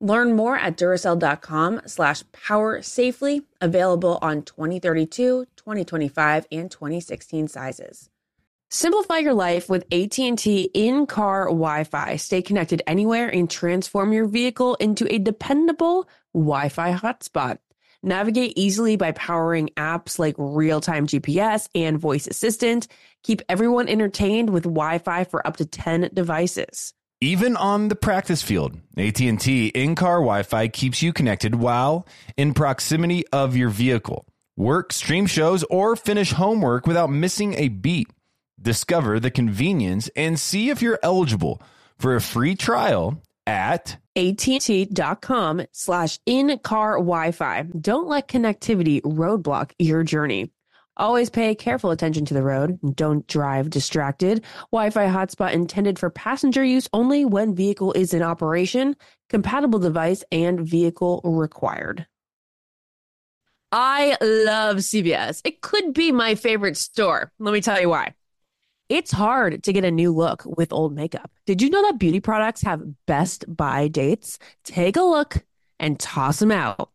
Learn more at Duracell.com slash power safely, available on 2032, 2025, and 2016 sizes. Simplify your life with AT&T in-car Wi-Fi. Stay connected anywhere and transform your vehicle into a dependable Wi-Fi hotspot. Navigate easily by powering apps like real-time GPS and voice assistant. Keep everyone entertained with Wi-Fi for up to 10 devices. Even on the practice field, AT&T in-car Wi-Fi keeps you connected while in proximity of your vehicle. Work, stream shows, or finish homework without missing a beat. Discover the convenience and see if you're eligible for a free trial at att.com slash in-car Wi-Fi. Don't let connectivity roadblock your journey. Always pay careful attention to the road. Don't drive distracted. Wi-Fi hotspot intended for passenger use only when vehicle is in operation. Compatible device and vehicle required. I love CVS. It could be my favorite store. Let me tell you why. It's hard to get a new look with old makeup. Did you know that beauty products have best buy dates? Take a look and toss them out.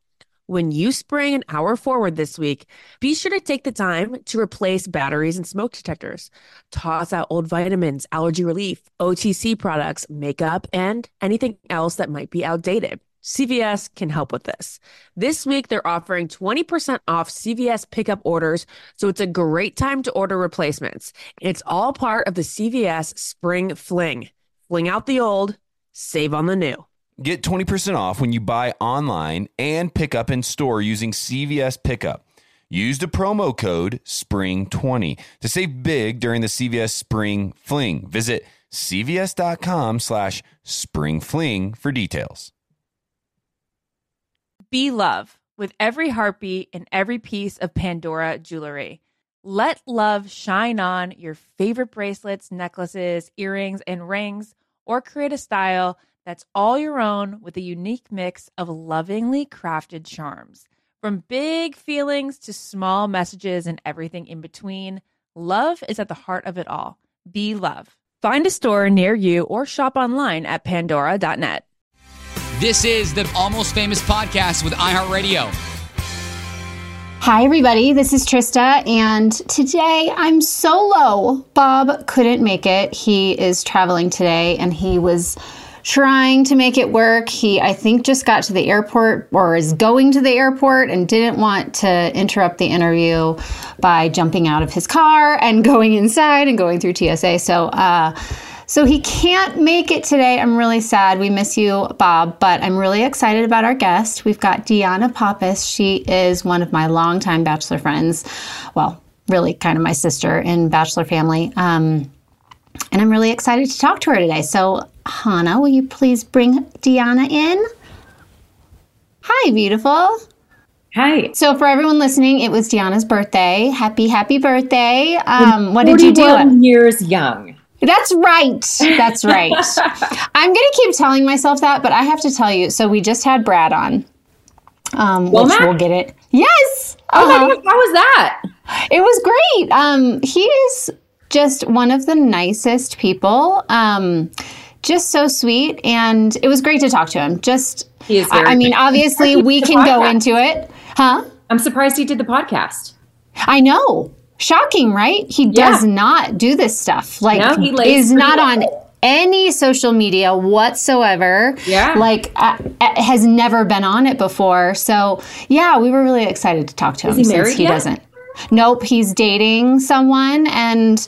When you spring an hour forward this week, be sure to take the time to replace batteries and smoke detectors. Toss out old vitamins, allergy relief, OTC products, makeup, and anything else that might be outdated. CVS can help with this. This week, they're offering 20% off CVS pickup orders, so it's a great time to order replacements. It's all part of the CVS Spring Fling. Fling out the old, save on the new. Get 20% off when you buy online and pick up in store using CVS Pickup. Use the promo code SPRING20 to save big during the CVS Spring Fling. Visit cvs.com slash springfling for details. Be love with every heartbeat and every piece of Pandora jewelry. Let love shine on your favorite bracelets, necklaces, earrings, and rings, or create a style that's all your own with a unique mix of lovingly crafted charms. From big feelings to small messages and everything in between, love is at the heart of it all. Be love. Find a store near you or shop online at pandora.net. This is the Almost Famous podcast with iHeartRadio. Hi, everybody. This is Trista, and today I'm solo. Bob couldn't make it. He is traveling today, and he was trying to make it work. He, I think, just got to the airport or is going to the airport and didn't want to interrupt the interview by jumping out of his car and going inside and going through TSA. So, uh, so he can't make it today. I'm really sad. We miss you, Bob, but I'm really excited about our guest. We've got Deanna Pappas. She is one of my longtime Bachelor friends. Well, really kind of my sister in Bachelor family. Um, and I'm really excited to talk to her today. So, Hannah, will you please bring Deanna in? Hi, beautiful. Hi. So, for everyone listening, it was Deanna's birthday. Happy, happy birthday. Um, what did you do? years young. That's right. That's right. I'm going to keep telling myself that, but I have to tell you. So, we just had Brad on, um, which Womack? we'll get it. Yes. Oh my Uh-huh. gosh, how was that? It was great. Um, he is just one of the nicest people. Um, just so sweet, and it was great to talk to him. Just, He is I, very I mean, obviously, we can go into it, huh? I'm surprised he did the podcast. I know, shocking, right? He does not do this stuff. Like, No, he is not pretty on any social media whatsoever. Yeah. like uh, uh, has never been on it before. So, yeah, we were really excited to talk to him he since he yet? doesn't. Nope, he's dating someone and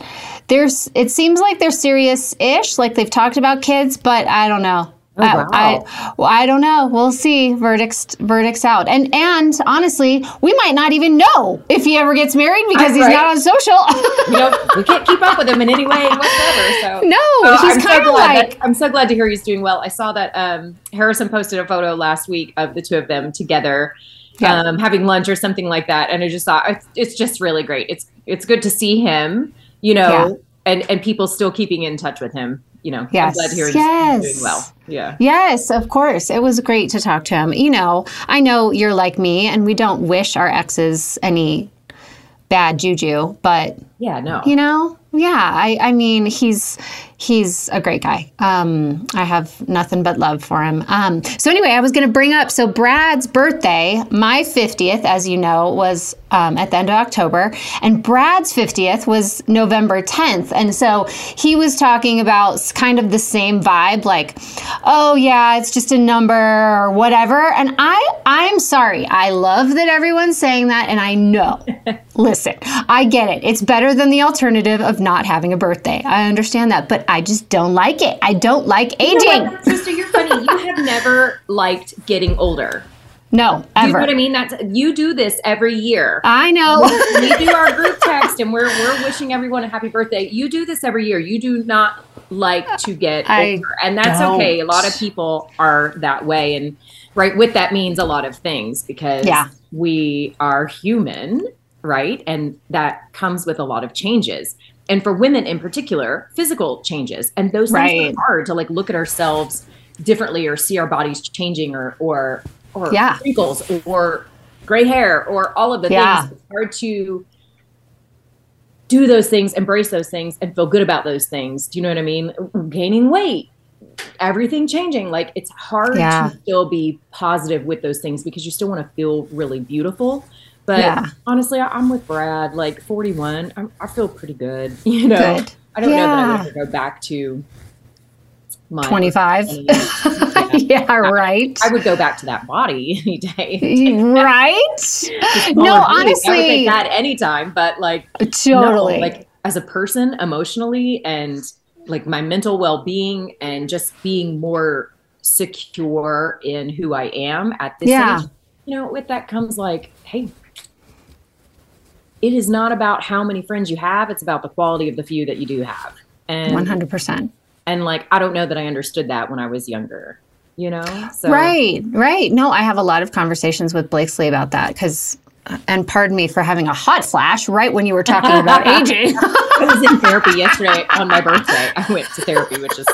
there's it seems like they're serious-ish, like they've talked about kids, but I don't know. Oh, I, wow. I, well, I don't know. We'll see. Verdicts verdicts out. And and honestly, we might not even know if he ever gets married because he's Right. not on social. You know, we can't keep up with him in any way whatsoever. So no, Oh, he's so kind of glad like that- I'm so glad to hear he's doing well. I saw that um, Harrison posted a photo last week of the two of them together, Yeah. um, having lunch or something like that. And I just thought it's, it's just really great. It's it's good to see him, you know, Yeah. and and people still keeping in touch with him. You know, Yes. glad to hear Yes. doing well. Yeah. Yes, of course. It was great to talk to him. You know, I know you're like me and we don't wish our exes any bad juju, but Yeah. No. you know, yeah, I, I mean, he's he's a great guy. Um, I have nothing but love for him. Um, so anyway, I was going to bring up so Brad's birthday, my fiftieth, as you know, was um, at the end of October, and Brad's fiftieth was November tenth, and so he was talking about kind of the same vibe, like, oh yeah, it's just a number or whatever. And I, I'm sorry, I love that everyone's saying that, and I know. Listen, I get it. It's better than the alternative of not having a birthday. I understand that, but I just don't like it. I don't like You know aging. Sister, you're funny. You have never liked getting older. No, Do you know ever. what I mean? That's you do this every year. I know. we do our group text and we're we're wishing everyone a happy birthday. You do this every year. You do not like to get I older. And that's don't. okay. A lot of people are that way and right with that means a lot of things because Yeah. we are human, right? And that comes with a lot of changes. And for women in particular, physical changes. And those things Right. are hard to like look at ourselves differently or see our bodies changing or or or Yeah. wrinkles or gray hair or all of the Yeah. things. It's hard to do those things, embrace those things, and feel good about those things. Do you know what I mean? Gaining weight, everything changing. Like it's hard Yeah. to still be positive with those things because you still want to feel really beautiful. But Yeah. honestly, I- I'm with Brad. Like 41, I'm, I feel pretty good. You know, Good. I don't know that I Yeah. would ever go back to my 25. 20. Yeah. yeah, right. I would go back to that body any day. right? No, booty. I would honestly, that anytime. But like, totally. no, like as a person, emotionally, and like my mental well-being, and just being more secure in who I am at this Yeah. age. You know, with that comes like, hey, it is not about how many friends you have; it's about the quality of the few that you do have. And 100%. and like, I don't know that I understood that when I was younger. You know, so Right, right. No, I have a lot of conversations with Blakesley about that because, uh, and pardon me for having a hot flash right when you were talking about aging. I was in therapy yesterday on my birthday. I went to therapy, which is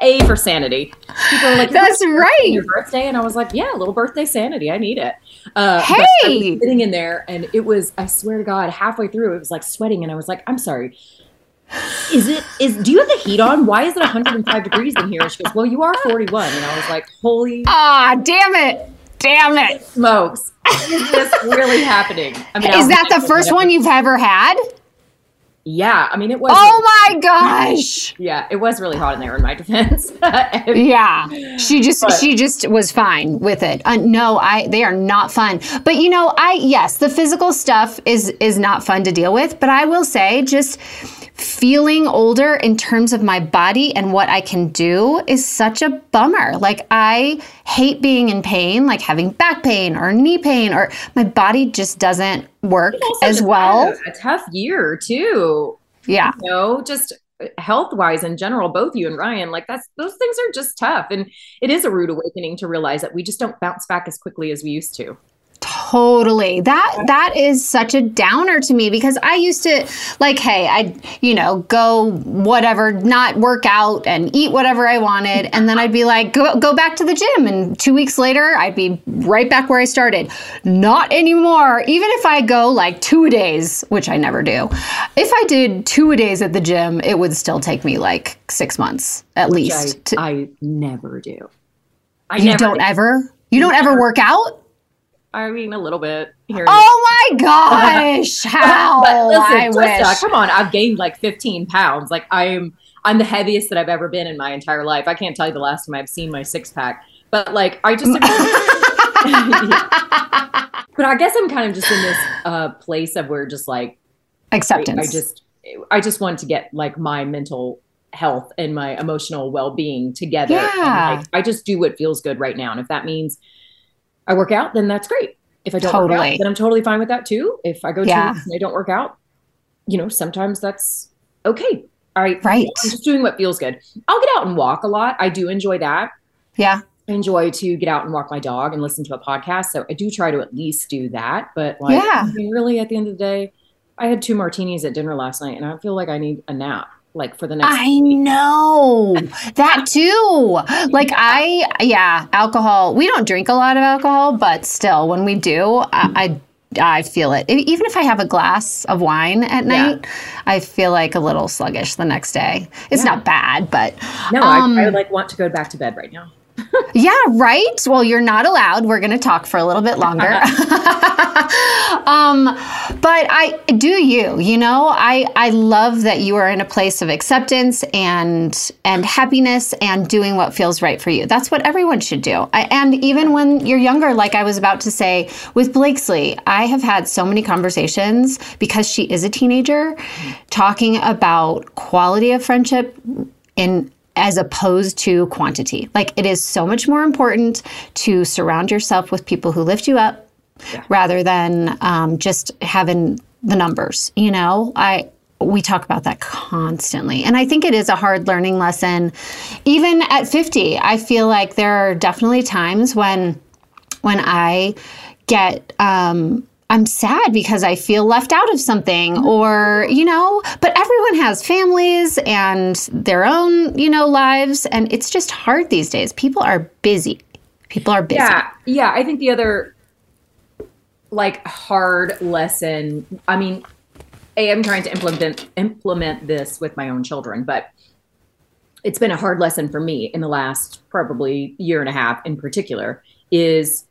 A for sanity. People are like, That's right. your birthday, and I was like, yeah, a little birthday sanity. I need it. Uh, but I was Hey! sitting in there, and it was. I swear to God, halfway through, it was like sweating, and I was like, I'm sorry. Is it is do you have the heat on? Why is it 105 degrees in here? And she goes, Well, you are 41. And I was like, Holy Ah, damn it. Damn it. smokes. Is this really happening? I mean, Is that the first one you've ever had? Yeah. I mean it was Oh my gosh. yeah, it was really hot in there in my defense. And- Yeah, she just But- she just was fine with it. Uh, no, I they are not fun. But you know, I yes, the physical stuff is is not fun to deal with. But I will say, just feeling older in terms of my body and what I can do is such a bummer. Like I hate being in pain, like having back pain or knee pain, or my body just doesn't work as well. A, tough year too. Yeah, You know, just uh, health wise in general, both you and Ryan, like that's those things are just tough. And it is a rude awakening to realize that we just don't bounce back as quickly as we used to. Totally. That that is such a downer to me because I used to like hey, I'd, you know, go whatever, not work out and eat whatever I wanted and then I'd be like go go back to the gym and 2 weeks later I'd be right back where I started. Not anymore. Even if I go like 2 a days, which I never do. If I did 2 a days at the gym, it would still take me like 6 months at Which I, least. to- I never do. I you never don't do. ever You don't ever work out? I mean, a little bit here. Oh my gosh! How But listen, I Trista, wish. come on, I've gained like 15 pounds. Like I'm, I'm the heaviest that I've ever been in my entire life. I can't tell you the last time I've seen my six pack, but like I just. but I guess I'm kind of just in this uh, place of where just like Acceptance. I just, I just want to get like my mental health and my emotional well-being together. And, Yeah. like, I just do what feels good right now, and if that means I work out, then that's great. If I don't work out, then I'm totally fine with that too. If I go Yeah. weeks and I don't work out, you know, sometimes that's okay. All right. Right. I'm just doing what feels good. I'll get out and walk a lot. I do enjoy that. yeah. I enjoy to get out and walk my dog and listen to a podcast. So I do try to at least do that. But like, Yeah. I mean, really, at the end of the day, I had two martinis at dinner last night, and I feel like I need a nap, like for the next. I know that too. Like I, yeah, alcohol. We don't drink a lot of alcohol, but still, when we do, I, I, I feel it. Even if I have a glass of wine at Yeah. night, I feel like a little sluggish the next day. It's Yeah. not bad, but no, um, I, I like want to go back to bed right now. Yeah, right. Well, you're not allowed. We're going to talk for a little bit longer. um, but I do you. You know, I I love that you are in a place of acceptance and and happiness and doing what feels right for you. That's what everyone should do. I, and even when you're younger, like I was about to say with Blakesley, I have had so many conversations because she is a teenager, talking about quality of friendship in as opposed to quantity. Like it is so much more important to surround yourself with people who lift you up rather than um, just having the numbers. You know, I we talk about that constantly, and I think it is a hard learning lesson. Even at fifty, I feel like there are definitely times when when I get um, I'm sad because I feel left out of something mm-hmm. or, you know, but everyone has families and their own, you know, lives and it's just hard these days. People are busy. People are busy. Yeah, yeah. I think the other like hard lesson. I mean, a I'm trying to implement implement this with my own children, but it's been a hard lesson for me in the last probably year and a half, in particular, is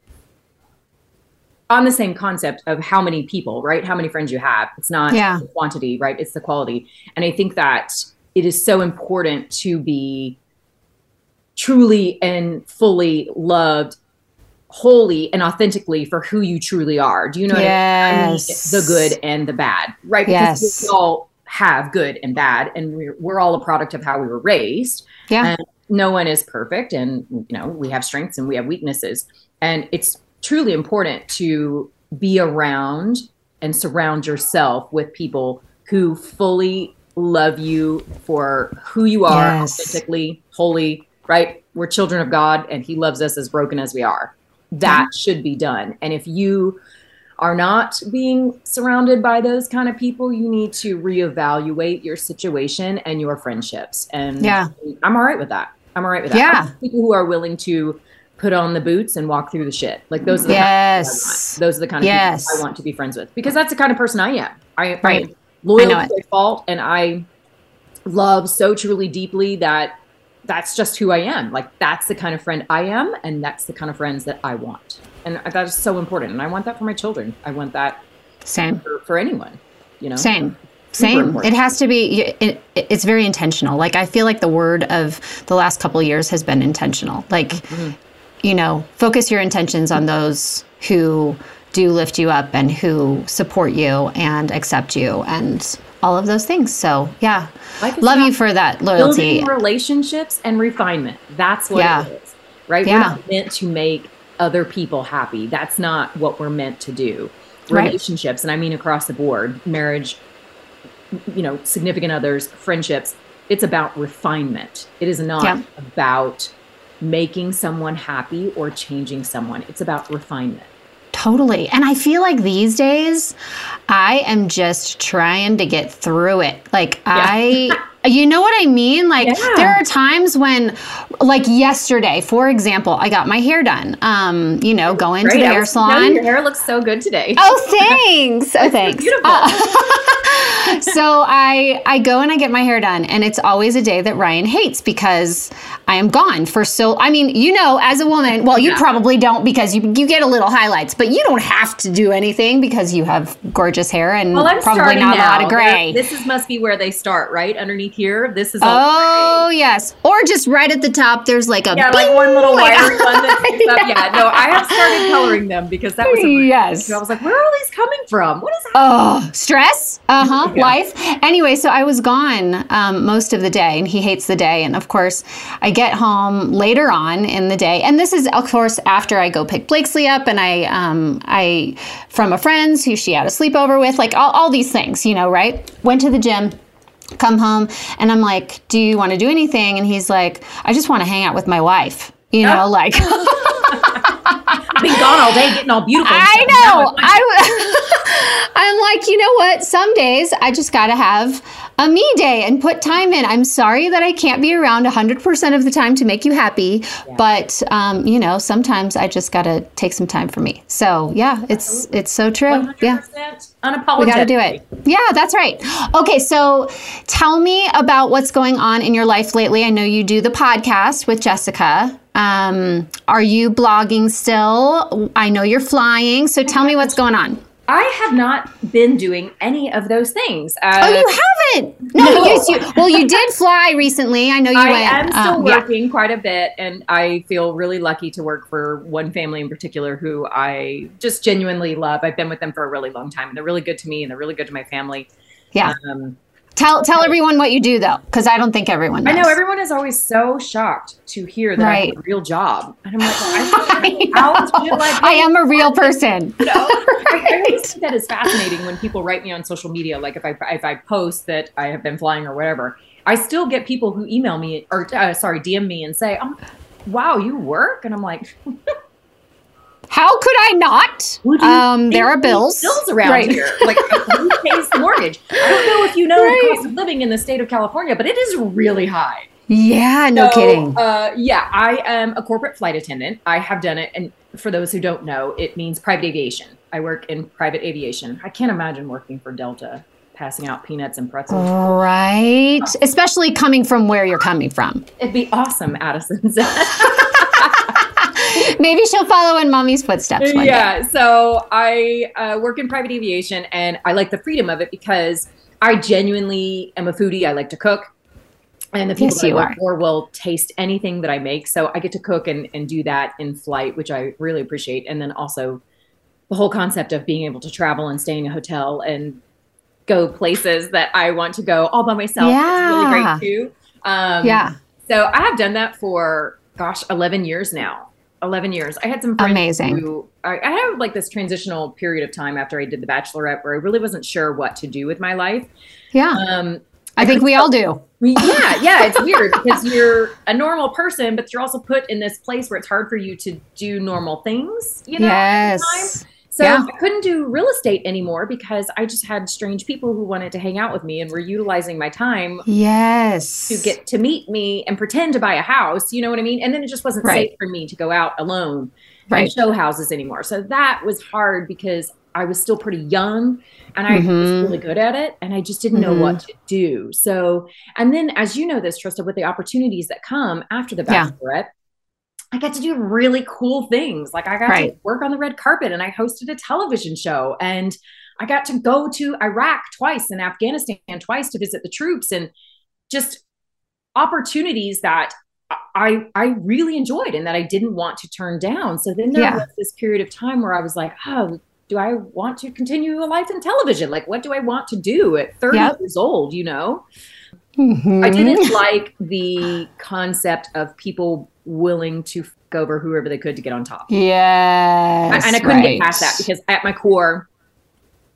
on the same concept of how many people, right? How many friends you have. It's not Yeah. the quantity, right? It's the quality. And I think that it is so important to be truly and fully loved wholly and authentically for who you truly are. Do you know what I mean? Yes. The good and the bad, right? Yes. Because we all have good and bad, and we're, we're all a product of how we were raised. Yeah. And no one is perfect, and you know we have strengths and we have weaknesses, and it's truly important to be around and surround yourself with people who fully love you for who you are, Yes. authentically, holy. Right? We're children of God, and He loves us as broken as we are. That should be done. And if you are not being surrounded by those kind of people, you need to reevaluate your situation and your friendships. And Yeah. I'm all right with that. I'm all right with that. Yeah. People who are willing to put on the boots and walk through the shit. Like those are the kind of people I want. Those are the kind of Yes. people I want to be friends with because that's the kind of person I am. I, Right. I'm loyal I to fault and I love so truly deeply that that's just who I am. Like that's the kind of friend I am, and that's the kind of friends that I want. And that is so important. And I want that for my children. I want that Same. for, for anyone. You know, Same. Same. important. It has to be. It, it's very intentional. Like I feel like the word of the last couple of years has been intentional. Like, Mm-hmm. You know, focus your intentions on those who do lift you up and who support you and accept you and all of those things. So yeah, Life is love you for that loyalty. building relationships and refinement. That's what Yeah. it is, right? Yeah. We're not meant to make other people happy. That's not what we're meant to do. Right. Relationships, and I mean across the board, marriage, you know, significant others, friendships. It's about refinement. It is not Yeah. about making someone happy or changing someone. It's about refinement. Totally. And I feel like these days I am just trying to get through it. Like I you know what I mean? Like Yeah. there are times when like yesterday, for example, I got my hair done. Um, you know, going to Great. the hair was- no, salon. Your hair looks so good today. Oh, thanks. Oh, thanks. beautiful. so I I go and I get my hair done, and it's always a day that Ryan hates because I am gone for so. I mean, you know, as a woman, well, you Yeah. probably don't because you you get a little highlights, but you don't have to do anything because you have gorgeous hair and Well, probably not now. a lot of gray. This is must be where they start, right? Underneath here. This is Oh yes, or just right at the top. There's like a Yeah, like one little like- wiry one that sticks up. Yeah, no, I have started coloring them because that was a Yes. I was like, where are all these coming from? What is that? Oh, stress. Uh huh. Yeah. Life. Anyway, so I was gone um, most of the day, and he hates the day. And of course, I get home later on in the day, and this is of course after I go pick Blakesley up, and I um, I from a friend's who she had a sleepover with, like all, all these things, you know, right? Went to the gym. Come home and I'm like, Do you want to do anything? And he's like, I just want to hang out with my wife. You know, like I've been gone all day getting all beautiful. I stuff, and now know. I'm like, I, I'm like, you know what? Some days I just got to have a me day and put time in. I'm sorry that I can't be around 100% of the time to make you happy, but um, you know, sometimes I just got to take some time for me. So, yeah, it's it's so true. Yeah. 100% unapologetic. We got to do it. Yeah, that's right. Okay, so tell me about what's going on in your life lately. I know you do the podcast with Jessica. Um, are you blogging still? I know you're flying. So tell me what's going on. I have not been doing any of those things. Uh, Oh, you haven't? No, No. yes, you. Well, you did fly recently. I know you I went. am still um, yeah. working quite a bit, and I feel really lucky to work for one family in particular who I just genuinely love. I've been with them for a really long time, and they're really good to me, and they're really good to my family. Yeah. Um, Tell tell everyone what you do though, because I don't think everyone. Knows. I know everyone is always so shocked to hear that I have a real job, and I'm like, I I, I, am a real person. You know, I, I think that is fascinating when people write me on social media. Like if I if I post that I have been flying or whatever, I still get people who email me or uh, sorry DM me and say, "Oh, wow, you work," and I'm like, How could I not? Um, there are bills. bills around Right. here. Like who pays the mortgage? I don't know if you know Right. the cost of living in the state of California, but it is really high. Yeah, no So, kidding. Uh, yeah, I am a corporate flight attendant. I have done it, and for those who don't know, it means private aviation. I work in private aviation. I can't imagine working for Delta, passing out peanuts and pretzels. Right. Especially coming from where you're coming from. It'd be awesome, Addison. Maybe she'll follow in mommy's footsteps one day. yeah so i uh, work in private aviation and i like the freedom of it because i genuinely am a foodie i like to cook and the people Yes, that I work are. for will taste anything that I make. So I get to cook and, and do that in flight, which I really appreciate. And then also the whole concept of being able to travel and stay in a hotel and go places that I want to go all by myself. It's really great too. Um, Yeah. so I have done that for gosh, eleven years now. Eleven years. I had some friends Amazing. who I, I had like this transitional period of time after I did the Bachelorette where I really wasn't sure what to do with my life. Yeah. Um, I think we all do. yeah, yeah, it's weird because you're a normal person, but you're also put in this place where it's hard for you to do normal things. You know, at the time. yes. So Yeah. I couldn't do real estate anymore because I just had strange people who wanted to hang out with me and were utilizing my time Yes. to get to meet me and pretend to buy a house. You know what I mean? And then it just wasn't Right. safe for me to go out alone Right. and show houses anymore. So that was hard because I was still pretty young and I was Mhm. really good at it and I just didn't know Mhm. what to do. So, and then as you know this, Trista, with the opportunities that come after the Yeah. I got to do really cool things. Like I got Right. to work on the red carpet and I hosted a television show and I got to go to Iraq twice and Afghanistan twice to visit the troops and just opportunities that I I really enjoyed and that I didn't want to turn down. So then there Yeah. was this period of time where I was like, oh, do I want to continue a life in television? Like, what do I want to do at 30 Yep. years old? You know, Mhm. I didn't like the concept of people willing to f- over whoever they could to get on top. Yeah. and I couldn't right. get past that because at my core,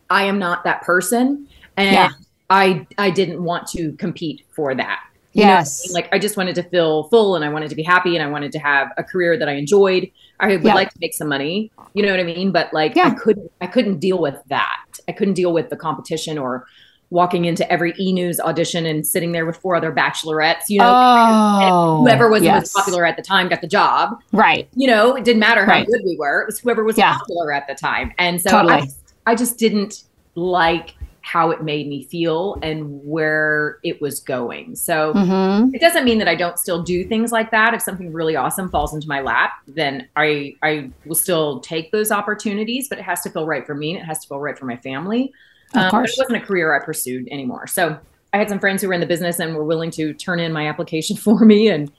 I am not that person, and Yeah. I I didn't want to compete for that. You know I Yes. mean? like I just wanted to feel full, and I wanted to be happy, and I wanted to have a career that I enjoyed. I would Yeah. like to make some money, you know what I mean? But like I couldn't I couldn't deal with that. I couldn't deal with the competition or walking into every E News audition and sitting there with four other bachelorettes. You know, oh, whoever was the yes. most popular at the time got the job Right. you know, it didn't matter how Right. good we were. It was whoever was Yeah. popular at the time. And so Totally. I, just, I just didn't like how it made me feel and where it was going. So hmm it doesn't mean that I don't still do things like that. If something really awesome falls into my lap, then I I will still take those opportunities, but it has to feel right for me and it has to feel right for my family. Of Um, but it wasn't a career I pursued anymore. So I had some friends who were in the business and were willing to turn in my application for me. And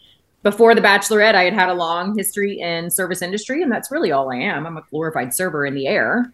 before the Bachelorette, I had had a long history in service industry, and that's really all I am. I'm a glorified server in the air,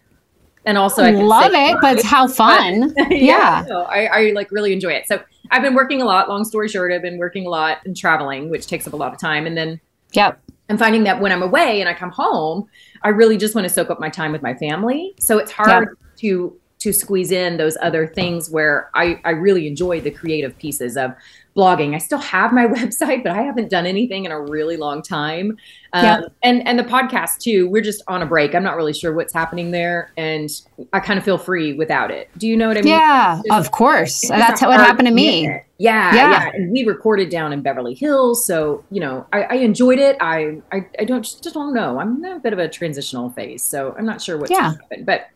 and also I Love it, but how fun. yeah. no, I, I like really enjoy it. So I've been working a lot. Long story short, I've been working a lot and traveling, which takes up a lot of time. And then Yep. I'm finding that when I'm away and I come home, I really just want to soak up my time with my family. So it's hard to to squeeze in those other things where I, I really enjoy the creative pieces of blogging. I still have my website, but I haven't done anything in a really long time. Um, Yeah. And and the podcast too. We're just on a break. I'm not really sure what's happening there, and I kind of feel free without it. Do you know what I mean? Yeah, It's- of course. That's what happened to me. Yeah, Yeah. yeah, And we recorded down in Beverly Hills, so you know, I, I enjoyed it. I, I, I don't just don't know. I'm in a bit of a transitional phase, so I'm not sure what's Yeah. going to happen. But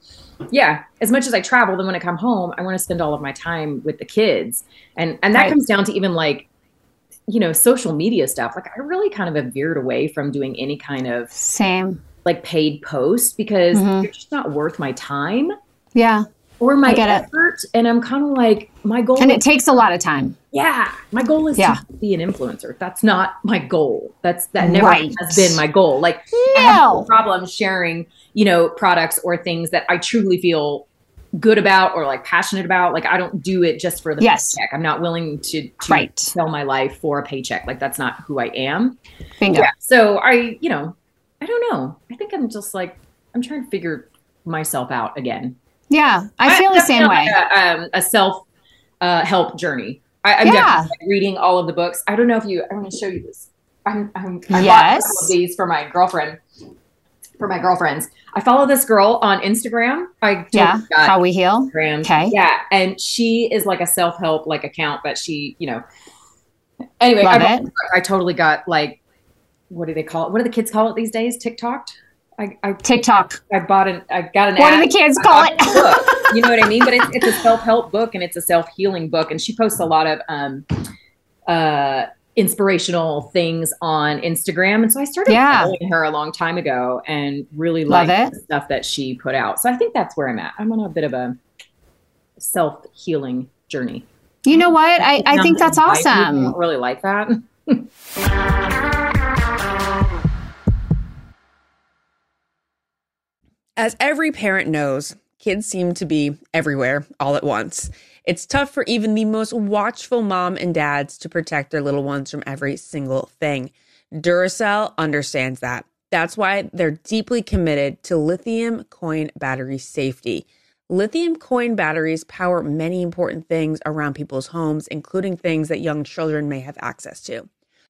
yeah, as much as I travel, then when I come home, I want to spend all of my time with the kids, and and that Right. comes down to even like, you know, social media stuff. Like I really kind of have veered away from doing any kind of Same. like paid post because Mhm. they're just not worth my time Yeah. or my get it. effort. And I'm kind of like, my goal And it takes a lot of time. Yeah, my goal is Yeah. to be an influencer. That's not my goal. That's that never Right. has been my goal. Like I have no No. problem sharing, you know, products or things that I truly feel good about or like passionate about. Like I don't do it just for the Yes. paycheck. I'm not willing to, to Right. sell my life for a paycheck. Like that's not who I am. Bingo. Yeah. So I, you know, I don't know. I think I'm just like I'm trying to figure myself out again. Yeah. I feel the same way. on A, um, a self uh, help journey. I, I'm Yeah. reading all of the books. I don't know if you. I want to show you this. I'm. I'm I bought a of these for my girlfriend. For my girlfriends, I follow this girl on Instagram. I Yeah. How we heal. Instagram. Okay. Yeah, and she is like a self help like account, but she, you know. Anyway, I, Love bought it. the book. I totally got like, what do they call it? What do the kids call it these days? TikToked. I, I TikTok. I bought an I got an What do the kids I call it? the book. You know what I mean? But it's it's a self help book and it's a self healing book, and she posts a lot of um uh inspirational things on Instagram, and so I started Yeah. following her a long time ago and really Love like it. the stuff that she put out. So I think that's where I'm at. I'm on a bit of a self healing journey. You know what? I, I think that's awesome. I don't awesome. really like that. As every parent knows, kids seem to be everywhere all at once. It's tough for even the most watchful mom and dads to protect their little ones from every single thing. Duracell understands that. That's why they're deeply committed to lithium coin battery safety. Lithium coin batteries power many important things around people's homes, including things that young children may have access to.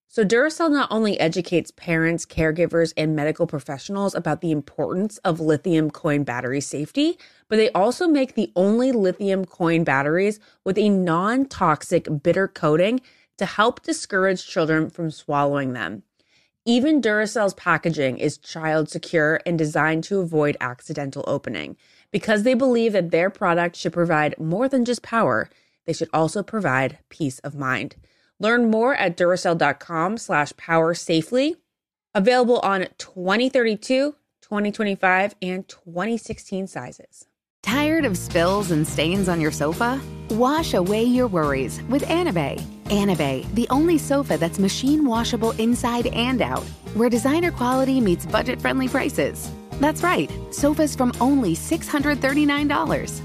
So, Duracell not only educates parents, caregivers, and medical professionals about the importance of lithium coin battery safety, but they also make the only lithium coin batteries with a non toxic bitter coating to help discourage children from swallowing them. Even Duracell's packaging is child secure and designed to avoid accidental opening. Because they believe that their product should provide more than just power, they should also provide peace of mind. Learn more at Duracell.com slash power safely. Available on 2032, 2025, and 2016 sizes. Tired of spills and stains on your sofa? Wash away your worries with Anabei. Anabei, the only sofa that's machine washable inside and out, where designer quality meets budget friendly prices. That's right, sofas from only $639.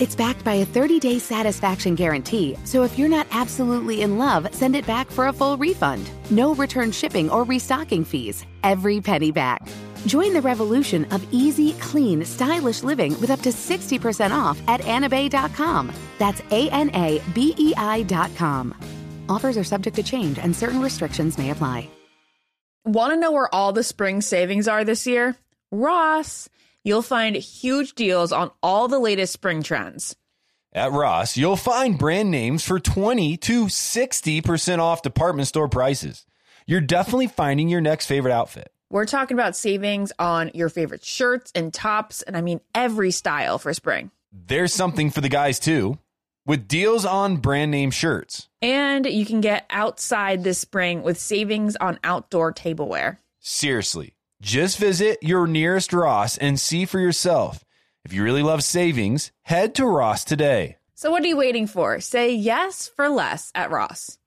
It's backed by a 30 day satisfaction guarantee, so if you're not absolutely in love, send it back for a full refund. No return shipping or restocking fees. Every penny back. Join the revolution of easy, clean, stylish living with up to 60% off at anabei.com. That's A N A B E I.com. Offers are subject to change and certain restrictions may apply. Want to know where all the spring savings are this year? Ross. You'll find huge deals on all the latest spring trends. At Ross, you'll find brand names for 20 to 60% off department store prices. You're definitely finding your next favorite outfit. We're talking about savings on your favorite shirts and tops, and I mean every style for spring. There's something for the guys too, with deals on brand name shirts. And you can get outside this spring with savings on outdoor tableware. Seriously, just visit your nearest Ross and see for yourself. If you really love savings, head to Ross today. So, what are you waiting for? Say yes for less at Ross.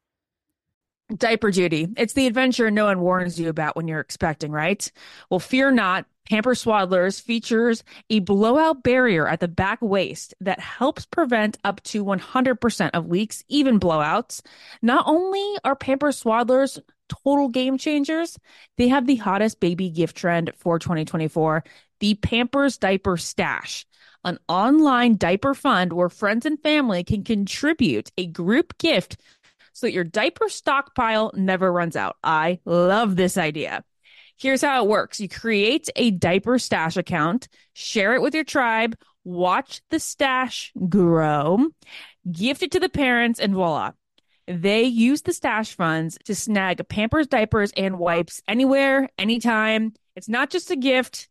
Diaper duty. It's the adventure no one warns you about when you're expecting, right? Well, fear not. Pampers Swaddlers features a blowout barrier at the back waist that helps prevent up to 100% of leaks, even blowouts. Not only are Pampers Swaddlers total game changers, they have the hottest baby gift trend for 2024 the Pampers Diaper Stash, an online diaper fund where friends and family can contribute a group gift so that your diaper stockpile never runs out. I love this idea. Here's how it works you create a diaper stash account, share it with your tribe, watch the stash grow, gift it to the parents, and voila. They use the stash funds to snag Pampers, diapers, and wipes anywhere, anytime. It's not just a gift,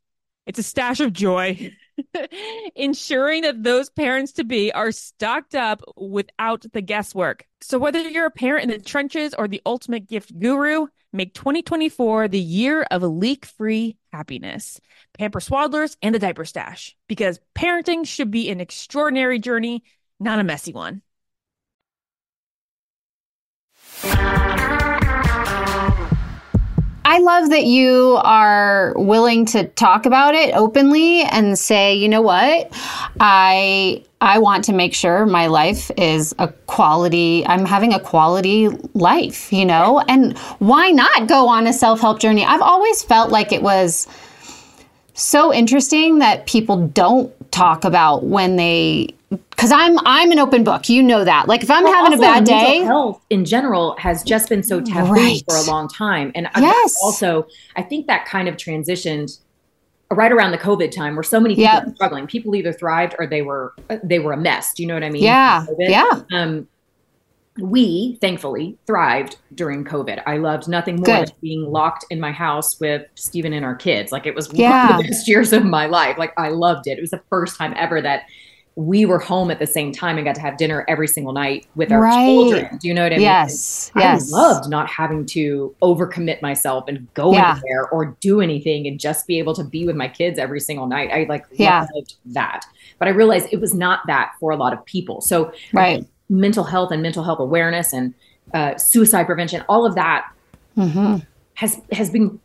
it's a stash of joy. ensuring that those parents to be are stocked up without the guesswork. So, whether you're a parent in the trenches or the ultimate gift guru, make 2024 the year of leak free happiness. Pampers Swaddlers and the Diaper Stash, because parenting should be an extraordinary journey, not a messy one. I love that you are willing to talk about it openly and say, you know what, I I want to make sure my life is a quality. I'm having a quality life, you know, and why not go on a self help journey? I've always felt like it was so interesting that people don't talk about when they because I'm I'm an open book. You know that. Like if I'm Well, having a bad day, health in general has just been so taboo Right. for a long time, and I- Yes. also I think that kind of transitioned right around the COVID time, where so many people Yep. were struggling. People either thrived or they were they were a mess. Do you know what I mean? yeah, COVID. yeah, Um, we thankfully thrived during COVID. I loved nothing more Good. than being locked in my house with Stephen and our kids. Like it was one Yeah. of the best years of my life. Like I loved it. It was the first time ever that we were home at the same time and got to have dinner every single night with our Right. children. Do you know what I mean? yes, I yes. loved not having to overcommit myself and go Yeah. anywhere or do anything and just be able to be with my kids every single night. I like Yeah. loved that. But I realized it was not that for a lot of people. So right. Mental health and mental health awareness and uh, suicide prevention, all of that hmm has has been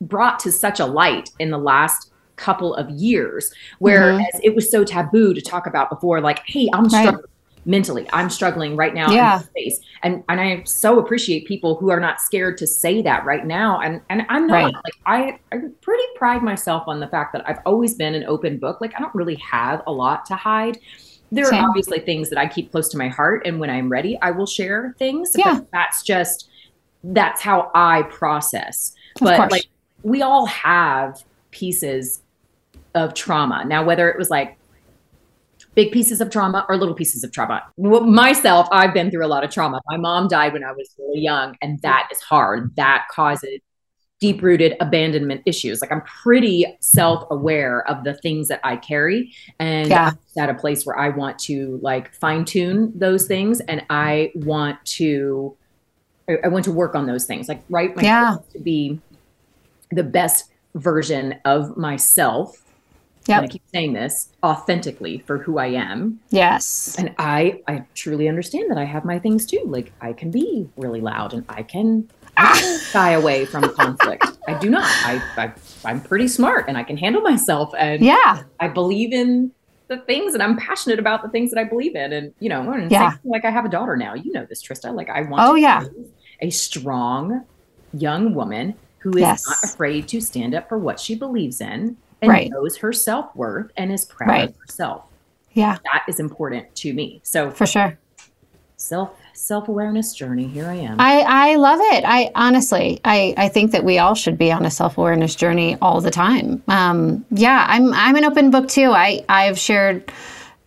brought to such a light in the last couple of years whereas it was so taboo to talk about before like hey i'm Mm-hmm. Right. struggling mentally i'm struggling right now Yeah. in this space and and i so appreciate people who are not scared to say that right now and and i'm not Right. like i i pretty pride myself on the fact that i've always been an open book like i don't really have a lot to hide there Same. are obviously things that i keep close to my heart and when i'm ready i will share things Yeah. but that's just that's how i process Of but course. like we all have pieces of trauma now whether it was like big pieces of trauma or little pieces of trauma well, myself i've been through a lot of trauma my mom died when i was really young and that is hard that causes deep rooted abandonment issues like i'm pretty self aware of the things that i carry and Yeah. at a place where i want to like fine tune those things and i want to I- I want to work on those things. Like, right, my Yeah. to be the best version of myself. Yep. And I keep saying this authentically for who I am. Yes. And I, I truly understand that I have my things too. Like I can be really loud and I can shy away from conflict. I do not. I, I, I'm pretty smart and I can handle myself. And Yeah. I believe in the things and I'm passionate about the things that I believe in. And, you know, and Yeah. same like I have a daughter now, you know this, Trista. Like I want Oh, to yeah. a strong young woman who is Yes. not afraid to stand up for what she believes in and Right. knows her self worth and is proud Right. of herself. Yeah. That is important to me. So For sure. self self awareness journey. Here I am. I, I love it. I honestly, I, I think that we all should be on a self awareness journey all the time. Um, yeah, I'm I'm an open book too. I I've shared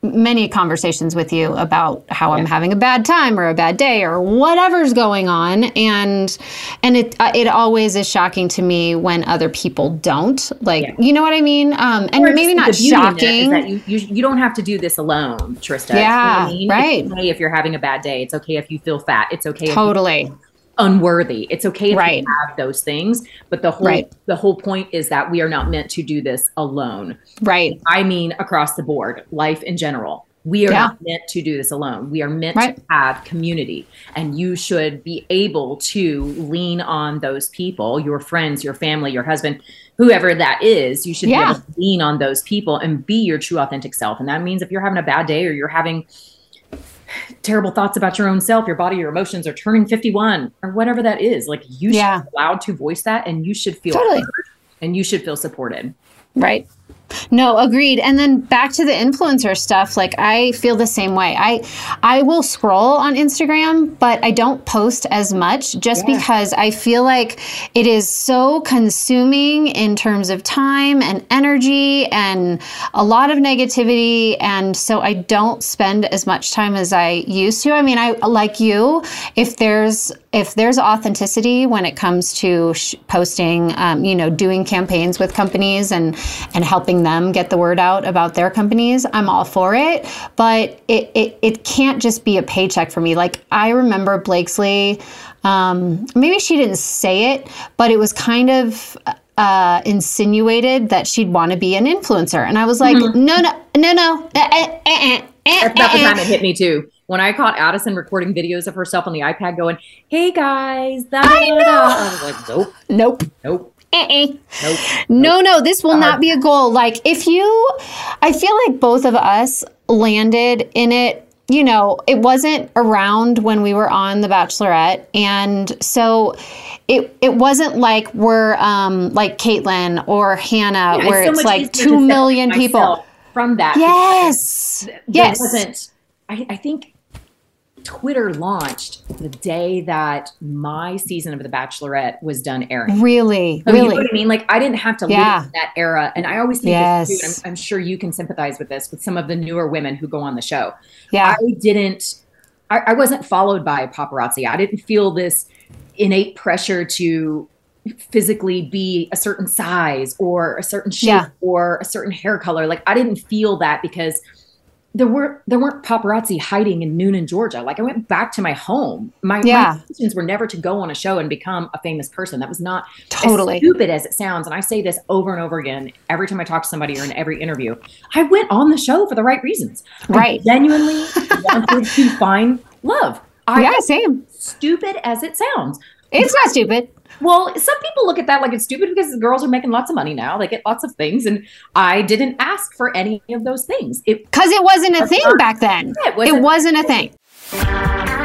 many conversations with you about how I'm having a bad time or a bad day or whatever's going on, and and it uh, it always is shocking to me when other people don't. Like, Yeah. you know what I mean? Um, and maybe not the beauty in that is shocking. that you, you you don't have to do this alone, Trista. You know Yeah, I mean? right. It's okay if you're having a bad day. It's okay if you feel fat. It's okay if Totally. Unworthy. It's okay if Right. you have those things. But the whole Right. the whole point is that we are not meant to do this alone. Right. I mean across the board, life in general. We are Yeah. not meant to do this alone. We are meant Right. to have community, and you should be able to lean on those people, your friends, your family, your husband, whoever that is. You should Yeah. be able to lean on those people and be your true, authentic self. And that means if you're having a bad day or you're having terrible thoughts about your own self, your body, your emotions, or turning 51, or whatever that is, like you Yeah. should be allowed to voice that, and you should feel Totally. heard, and you should feel supported. Right. No, agreed. And then back to the influencer stuff, like I feel the same way. I I will scroll on Instagram, but I don't post as much just because I feel like it is so consuming in terms of time and energy and a lot of negativity and so I don't spend as much time as I used to. I mean, I like you, if there's if there's authenticity when it comes to sh- posting, um, you know, doing campaigns with companies and and helping them get the word out about their companies, I'm all for it. But it it, it can't just be a paycheck for me. Like I remember Blakeley. Um, maybe she didn't say it, but it was kind of uh, insinuated that she'd want to be an influencer, and I was like, no, no, no, no. eh, eh, eh, eh, eh, That's about the eh, time eh. it hit me too. When I caught Addison recording videos of herself on the iPad going, Hey guys, da, da," I was like, Nope, Nope. nope, Eh-eh. nope. No, no, this will Uh-huh. not be a goal. Like, if you, I feel like both of us landed in it. You know, it wasn't around when we were on The Bachelorette, and so it it wasn't like we're um like Kaitlyn or Hannah, Yeah, where so it's like two million people. From that. Yes, there yes, wasn't I, I think Twitter launched the day that my season of The Bachelorette was done airing. really, So You know really. what I mean? Like I didn't have to Yeah. live that era. And I always think Yes. this too, and I'm, I'm sure you can sympathize with this with some of the newer women who go on the show. Yeah, I didn't I, I wasn't followed by paparazzi. I didn't feel this innate pressure to physically be a certain size or a certain shape Yeah. or a certain hair color. Like I didn't feel that because there were there weren't paparazzi hiding in Newnan, Georgia. Like I went back to my home. My, Yeah. my intentions were never to go on a show and become a famous person. That was not Totally. as stupid as it sounds. And I say this over and over again every time I talk to somebody or in every interview. I went on the show for the right reasons. I Right. genuinely wanted to find love. I, yeah, same. Stupid as it sounds. It's not stupid. Well, some people look at that like it's stupid because the girls are making lots of money now. They get lots of things. And I didn't ask for any of those things. Because it wasn't a thing back then. It wasn't- it wasn't a thing.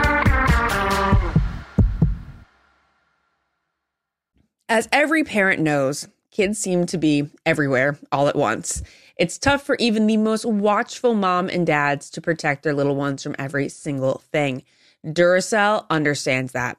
As every parent knows, kids seem to be everywhere all at once. It's tough for even the most watchful mom and dads to protect their little ones from every single thing. Duracell understands that.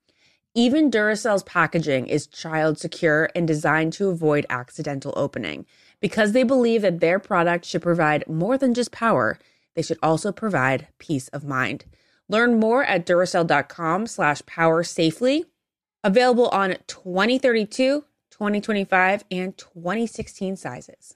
Even Duracell's packaging is child secure and designed to avoid accidental opening. Because they believe that their product should provide more than just power, they should also provide peace of mind. Learn more at Duracell.com slash power safely. Available on 2032, 2025, and 2016 sizes.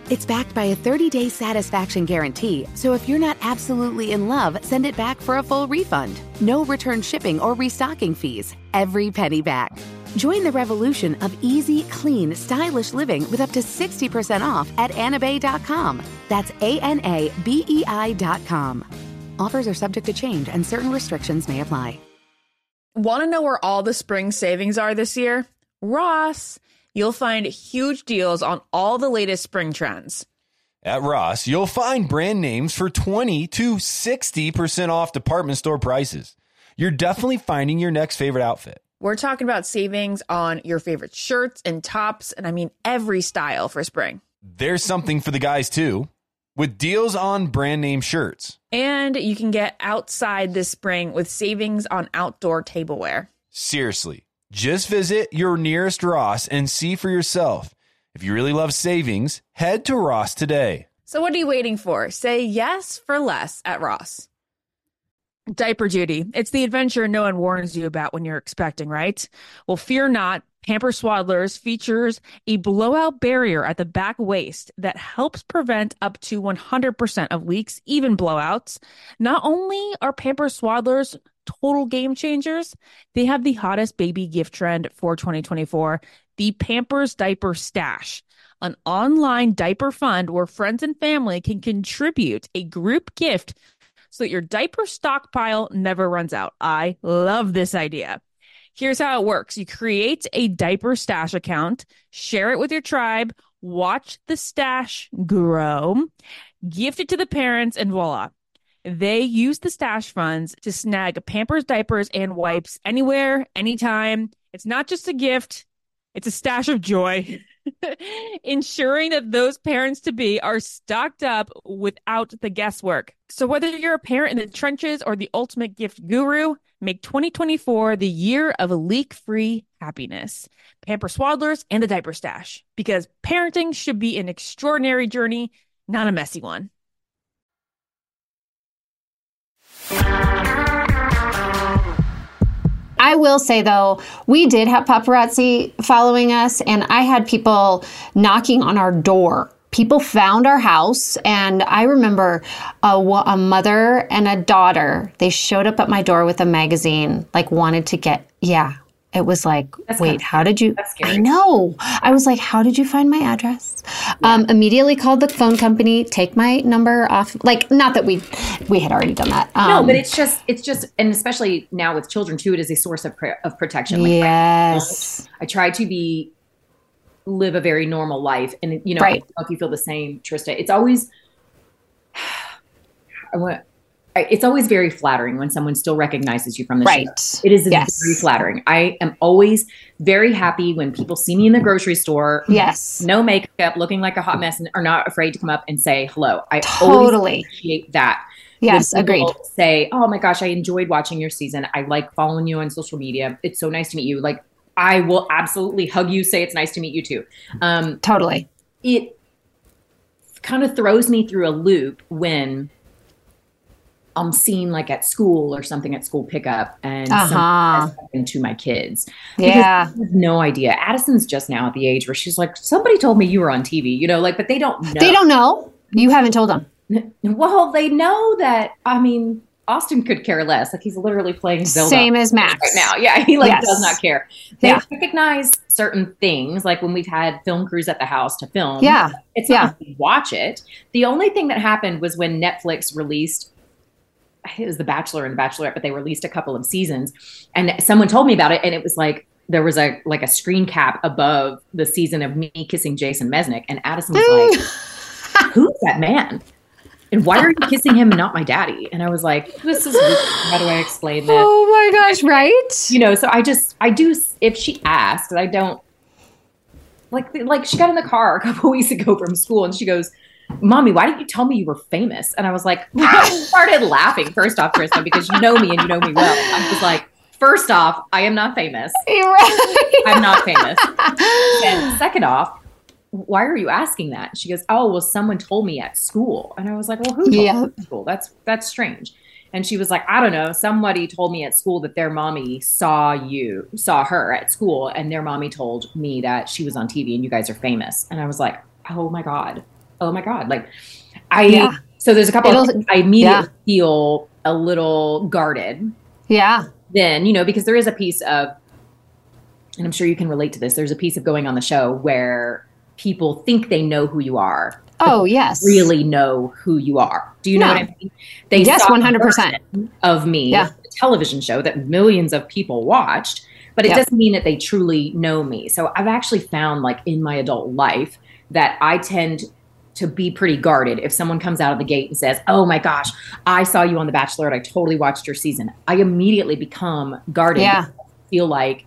It's backed by a 30 day satisfaction guarantee, so if you're not absolutely in love, send it back for a full refund. No return shipping or restocking fees. Every penny back. Join the revolution of easy, clean, stylish living with up to 60% off at anabei.com. That's A N A B E I.com. Offers are subject to change and certain restrictions may apply. Want to know where all the spring savings are this year? Ross. You'll find huge deals on all the latest spring trends. At Ross, you'll find brand names for 20 to 60% off department store prices. You're definitely finding your next favorite outfit. We're talking about savings on your favorite shirts and tops, and I mean every style for spring. There's something for the guys too, with deals on brand name shirts. And you can get outside this spring with savings on outdoor tableware. Seriously, just visit your nearest Ross and see for yourself. If you really love savings, head to Ross today. So, what are you waiting for? Say yes for less at Ross. Diaper duty. It's the adventure no one warns you about when you're expecting, right? Well, fear not. Pampers Swaddlers features a blowout barrier at the back waist that helps prevent up to 100% of leaks, even blowouts. Not only are Pampers Swaddlers total game changers, they have the hottest baby gift trend for 2024 the Pampers Diaper Stash, an online diaper fund where friends and family can contribute a group gift so that your diaper stockpile never runs out. I love this idea. Here's how it works you create a diaper stash account, share it with your tribe, watch the stash grow, gift it to the parents, and voila. They use the stash funds to snag Pampers diapers and wipes anywhere, anytime. It's not just a gift, it's a stash of joy. ensuring that those parents to be are stocked up without the guesswork. So, whether you're a parent in the trenches or the ultimate gift guru, make 2024 the year of leak free happiness. Pampers Swaddlers and the Diaper Stash, because parenting should be an extraordinary journey, not a messy one. I will say though, we did have paparazzi following us, and I had people knocking on our door. People found our house, and I remember a, a mother and a daughter. They showed up at my door with a magazine, like wanted to get, yeah, it was like, That's wait, how did you? I know. I was like, how did you find my address? Um, immediately called the phone company, take my number off. Like, not that we we had already done that. Um, no, but it's just it's just and especially now with children too, it is a source of pr- of protection. Like, yes, I try to be live a very normal life, and you know, Right. I know if you feel the same, Trista. It's always I want. It's always very flattering when someone still recognizes you from the right. show. It is Yes. very flattering. I am always very happy when people see me in the grocery store. Yes, No makeup, looking like a hot mess, and are not afraid to come up and say hello. I always totally. appreciate that. Yes, agreed. Say, oh my gosh, I enjoyed watching your season. I like following you on social media. It's so nice to meet you. Like, I will absolutely hug you. Say it's nice to meet you too. Um, Totally. it kind of throws me through a loop when I'm seen like at school or something at school pickup and Uh-huh. something to my kids. Because Yeah. No idea. Addison's just now at the age where she's like, somebody told me you were on TV, you know, like, but they don't know. They don't know. You haven't told them. Well, they know that. I mean, Austin could care less. Like he's literally playing Zelda Same as Max. right now. Yeah, he like Yes. does not care. They Yeah. recognize certain things, like when we've had film crews at the house to film. Yeah. it's yeah. like watch it. The only thing that happened was when Netflix released. It was The Bachelor and The Bachelorette, but they released a couple of seasons, and someone told me about it, and it was like there was a like a screen cap above the season of me kissing Jason Mesnick, and Addison was like, "Who's that man?" And why are you kissing him and not my daddy? And I was like, this is how do I explain that? Oh my gosh, right? You know, so I just I do if she asks, I don't like like she got in the car a couple weeks ago from school and she goes, Mommy, why didn't you tell me you were famous? And I was like, I started laughing first off, Trista, because you know me and you know me well. I was like, first off, I am not famous. Right. I'm not famous. And second off, why are you asking that? She goes, Oh, well, someone told me at school. And I was like, Well, who told Yeah. you at school? That's that's strange. And she was like, I don't know. Somebody told me at school that their mommy saw you, saw her at school, and their mommy told me that she was on TV and you guys are famous. And I was like, Oh my God. Oh my God. Like I Yeah. so there's a couple of It'll- I immediately feel a little guarded yeah. then you know because there is a piece of and i'm sure you can relate to this there's a piece of going on the show where people think they know who you are Oh, yes. really know who you are do you know what i mean they Yes, 100%. of me Yeah. a television show that millions of people watched but it Yep. doesn't mean that they truly know me. So I've actually found like in my adult life that I tend to be pretty guarded. If someone comes out of the gate and says, "Oh my gosh, I saw you on The Bachelor. I totally watched your season," I immediately become guarded. Yeah. I feel like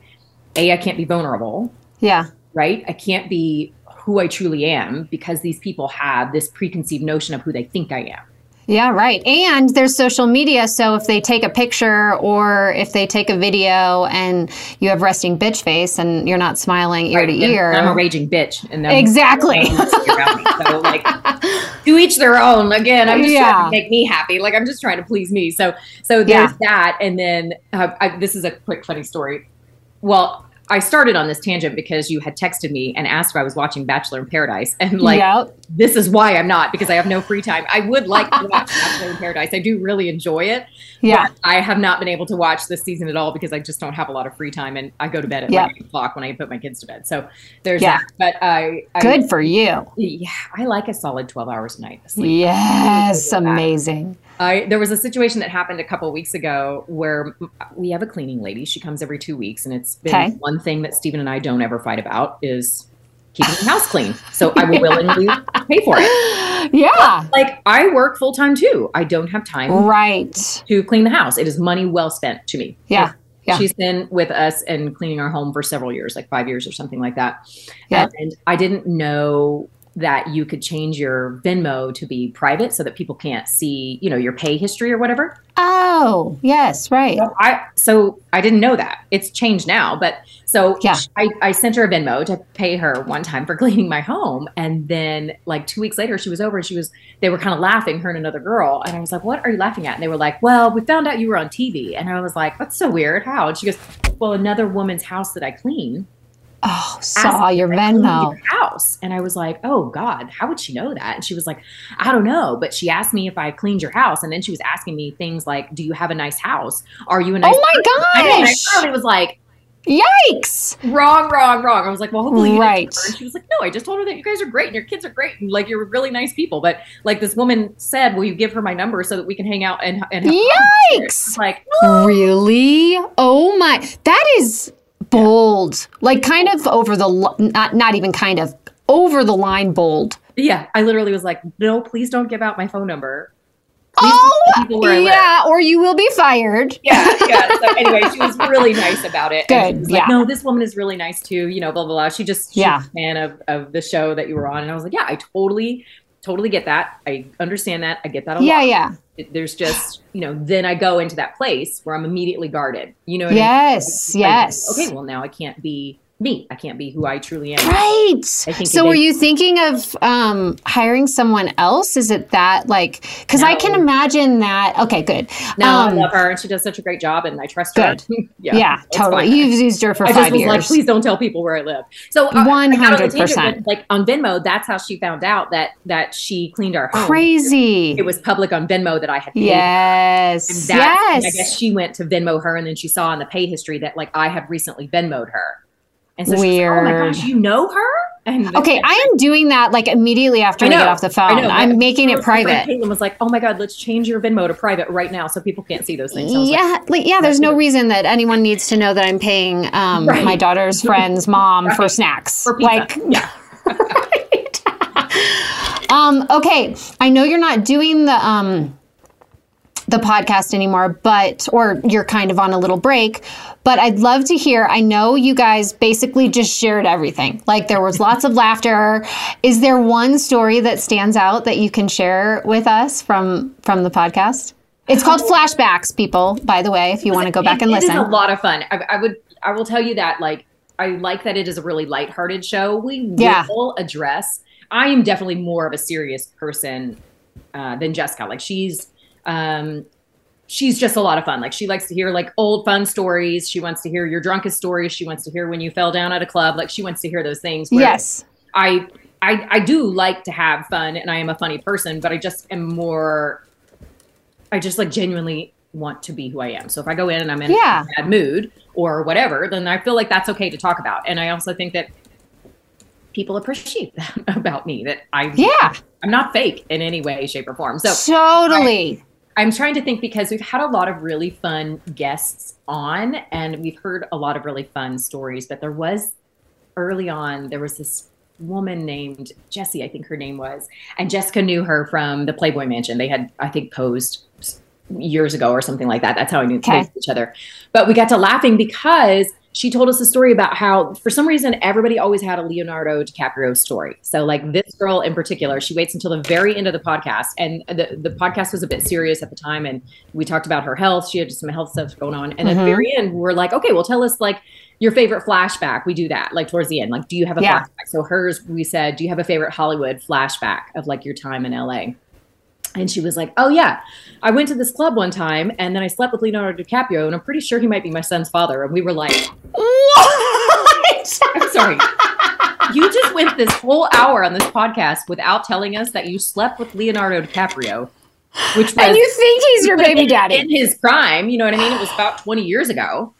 a I can't be vulnerable, Yeah. right? I can't be who I truly am because these people have this preconceived notion of who they think I am. Yeah, right. And there's social media. So if they take a picture or if they take a video and you have resting bitch face and you're not smiling ear Right, to ear. I'm a raging bitch, and Exactly. around me. So like, to each their own. Again, I'm just Yeah. trying to make me happy. Like I'm just trying to please me. So so there's that, and then uh, I, this is a quick funny story. Well, I started on this tangent because you had texted me and asked if I was watching Bachelor in Paradise, and like Yep. this is why I'm not because I have no free time. I would like to watch Bachelor in Paradise. I do really enjoy it. Yeah. But I have not been able to watch this season at all because I just don't have a lot of free time and I go to bed at Yeah. like eight o'clock when I put my kids to bed. So there's Yeah. that. But I, I Good for you. yeah, I like a solid 12 hours a night. Yes. Really. Amazing. I there was a situation that happened a couple weeks ago where we have a cleaning lady. She comes every two weeks, and it's been Okay. one thing that Stephen and I don't ever fight about is keeping the house clean. So I will willingly pay for it. Yeah. Like I work full time too. I don't have time Right. to clean the house. It is money well spent to me. Yeah. Yeah. She's been with us and cleaning our home for several years, like five years or something like that. Yeah. And I didn't know that you could change your Venmo to be private so that people can't see, you know, your pay history or whatever. Oh, yes. Right. I so I didn't know that. It's changed now, but so Yeah. I, I sent her a Venmo to pay her one time for cleaning my home, and then like two weeks later, she was over and she was they were kind of laughing, her and another girl, and I was like, "What are you laughing at?" And they were like, "Well, we found out you were on TV," and I was like, "That's so weird. How?" And she goes, "Well, another woman's house that I clean Oh, saw your Venmo. your house," and I was like, "Oh God, how would she know that?" and she was like, "I don't know," but she asked me if I cleaned your house, and then she was asking me things like, "Do you have a nice house? Are you a nice?" Oh my I know, and I gosh. probably was like, Yikes. wrong, wrong, wrong. I was like, well, hopefully you Right. And she was like, no, I just told her that you guys are great and your kids are great and like you're really nice people. But like this woman said, will you give her my number so that we can hang out and and? Yikes. Like Really? Oh my. That is bold. Like kind of over the not not even kind of over the line bold. yeah, I literally was like, no, please don't give out my phone number. Please Oh, tell people where I live. yeah, or you will be fired. yeah, yeah. So anyway, she was really nice about it. And she Good, was like, yeah. no, this woman is really nice too. You know, blah blah blah. She just she's Yeah. a fan of of the show that you were on, and I was like, yeah, I totally, totally get that. I understand that. I get that a Yeah, lot. yeah. It- There's just you know, then I go into that place where I'm immediately guarded. You know what I mean? Yes, Like, yes. okay, well now I can't be me. I can't be who I truly am. Right. So were you thinking of um, hiring someone else? Is it that like because I can imagine that okay, good. No, I Um, love her, and she does such a great job, and I trust Good. her. yeah, yeah, it's totally. fine. You've used her for I just five was years. like, please don't tell people where I live. So uh, I on 100%. Like on Venmo, that's how she found out that that she cleaned our home. Crazy. It was public on Venmo that I had paid. yes. And that's, yes. I guess she went to Venmo her, and then she saw on the pay history that like I had recently Venmoed her. And so she was like, oh my gosh, you know her? And Okay, I am doing that like immediately after I we get off the phone. know, I'm making it private. Caitlin was like, "Oh my god, let's change your Venmo to private right now, so people can't see those things." I like, Yeah, like, yeah. There's no reason that anyone needs to know that I'm paying um, Right. my daughter's friend's mom for snacks. For. Like, yeah, um, okay, I know you're not doing the um, the podcast anymore, but or you're kind of on a little break. But I'd love to hear. I know you guys basically just shared everything. Like there was lots of laughter. Is there one story that stands out that you can share with us from from the podcast? It's called flashbacks, people. By the way, if you want to go back and listen. It is a lot of fun. I, I would, I will tell you that. Like, I like that it is a really lighthearted show. We Yeah. will address. I am definitely more of a serious person uh, than Jessica. Like, she's, um, she's just a lot of fun. Like, she likes to hear like old fun stories. She wants to hear your drunkest stories. She wants to hear when you fell down at a club. Like, she wants to hear those things. where yes. I, I, I do like to have fun, and I am a funny person, but I just am more. I just like genuinely want to be who I am. So if I go in and I'm in Yeah. a bad mood or whatever, then I feel like that's okay to talk about. And I also think that people appreciate that about me that I Yeah. I'm not fake in any way, shape, or form. So Totally. I'm trying to think because we've had a lot of really fun guests on and we've heard a lot of really fun stories, but there was early on, there was this woman named Jessie, I think her name was, and Jessica knew her from the Playboy Mansion. They had, I think, posed years ago or something like that. That's how I knew Okay. each other. But we got to laughing because she told us a story about how, for some reason, everybody always had a Leonardo DiCaprio story. So, like this girl in particular, she waits until the very end of the podcast, and the the podcast was a bit serious at the time, and we talked about her health. She had some health stuff going on, and at the Mhm. very end, we're like, okay, well, tell us like your favorite flashback. We do that like towards the end. Like, do you have a Yeah. flashback? So hers, we said, do you have a favorite Hollywood flashback of like your time in LA? And she was like, "Oh yeah, I went to this club one time, and then I slept with Leonardo DiCaprio, and I'm pretty sure he might be my son's father." And we were like, What? "I'm sorry, you just went this whole hour on this podcast without telling us that you slept with Leonardo DiCaprio, which was and you think he's your baby daddy? in his prime. You know what I mean? It was about 20 years ago,